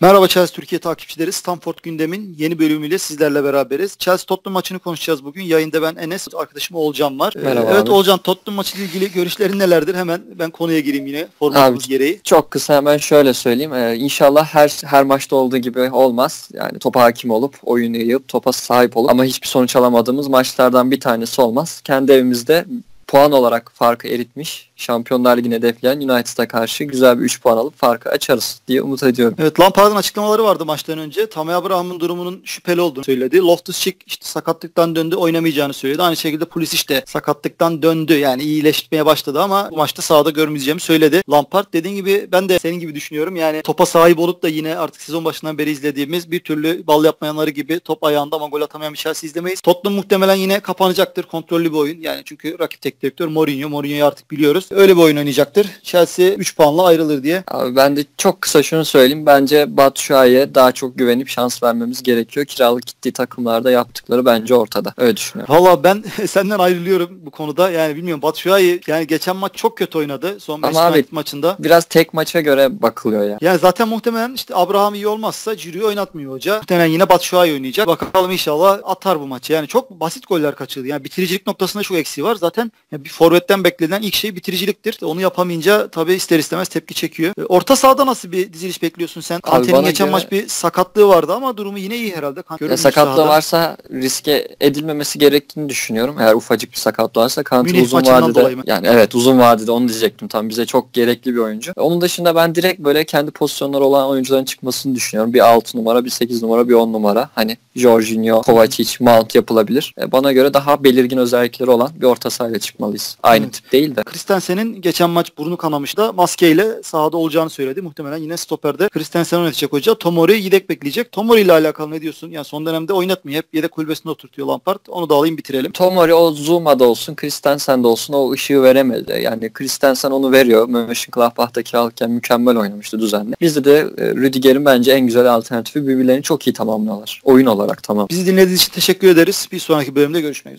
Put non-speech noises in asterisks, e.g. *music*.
Merhaba Chelsea Türkiye takipçileri. Stanford gündemin yeni bölümüyle sizlerle beraberiz. Chelsea Tottenham maçını konuşacağız bugün. Yayında ben Enes, arkadaşım Oğulcan var. Ee, Merhaba evet abi. Oğulcan Tottenham maçıyla ilgili görüşlerin nelerdir? Hemen ben konuya gireyim yine formatımız Abi, gereği. Çok kısa hemen şöyle söyleyeyim. Ee, inşallah her her maçta olduğu gibi olmaz. Yani topa hakim olup, oyunu yayıp, topa sahip olup ama hiçbir sonuç alamadığımız maçlardan bir tanesi olmaz. Kendi evimizde puan olarak farkı eritmiş. Şampiyonlar Ligi'ni hedefleyen United'a karşı güzel bir 3 puan alıp farkı açarız diye umut ediyorum. Evet Lampard'ın açıklamaları vardı maçtan önce. Tammy Abraham'ın durumunun şüpheli olduğunu söyledi. Loftus-Cheek işte sakatlıktan döndü oynamayacağını söyledi. Aynı şekilde Pulisic de sakatlıktan döndü. Yani iyileşmeye başladı ama bu maçta sahada görmeyeceğimi söyledi. Lampard dediğin gibi ben de senin gibi düşünüyorum. Yani topa sahip olup da yine artık sezon başından beri izlediğimiz bir türlü bal yapmayanları gibi top ayağında ama gol atamayan bir Chelsea izlemeyiz. Tottenham muhtemelen yine kapanacaktır. Kontrollü bir oyun. Yani çünkü rakip teknik direktör Mourinho. Mourinho'yu artık biliyoruz. Öyle bir oyun oynayacaktır. Chelsea 3 puanla ayrılır diye. Abi ben de çok kısa şunu söyleyeyim. Bence Batshuayi'ye daha çok güvenip şans vermemiz gerekiyor. Kiralık gittiği takımlarda yaptıkları bence ortada. Öyle düşünüyorum. Valla ben *laughs* senden ayrılıyorum bu konuda. Yani bilmiyorum Batshuayi yani geçen maç çok kötü oynadı. Son Ama abi- maçında. Biraz tek maça göre bakılıyor ya. Yani zaten muhtemelen işte Abraham iyi olmazsa Ciro'yu oynatmıyor hoca. Muhtemelen yine Batshuayi oynayacak. Bakalım inşallah atar bu maçı. Yani çok basit goller kaçırdı. Yani bitiricilik noktasında çok eksiği var. Zaten ya bir forvetten beklenen ilk şey bitiriciliktir. Onu yapamayınca tabii ister istemez tepki çekiyor. E, Orta sahada nasıl bir diziliş bekliyorsun sen? Kante'nin bana geçen göre- maç bir sakatlığı vardı ama durumu yine iyi herhalde. Ya sakatlığı sahada. varsa riske edilmemesi gerektiğini düşünüyorum. Eğer ufacık bir sakatlığı varsa Kante uzun vadede yani evet uzun vadede onu diyecektim. Tam bize çok gerekli bir oyuncu. Onun dışında ben direkt böyle kendi pozisyonları olan oyuncuların çıkmasını düşünüyorum. Bir 6 numara, bir 8 numara, bir 10 numara. Hani Jorginho, Kovacic, Mount yapılabilir. E, bana göre daha belirgin özellikleri olan bir orta sahayla çıkmalıyız. Aynı Evet. tip değil de. Christensen'in geçen maç burnu kanamış da maskeyle sahada olacağını söyledi. Muhtemelen yine stoperde Christensen oynatacak hoca. Tomori yedek bekleyecek. Tomori ile alakalı ne diyorsun? Yani son dönemde oynatmıyor. Hep yedek kulübesinde oturtuyor Lampard. Onu da alayım bitirelim. Tomori o Zuma'da olsun, Christensen'de olsun o ışığı veremedi. Yani Christensen onu veriyor. Mönchengladbach'ta kiralıkken mükemmel oynamıştı düzenli. Bizde de e, Rüdiger'in bence en güzel alternatifi birbirlerini çok iyi tamamlıyorlar. Oyun olarak tamam. Bizi dinlediğiniz için teşekkür ederiz. Bir sonraki bölümde görüşmek üzere.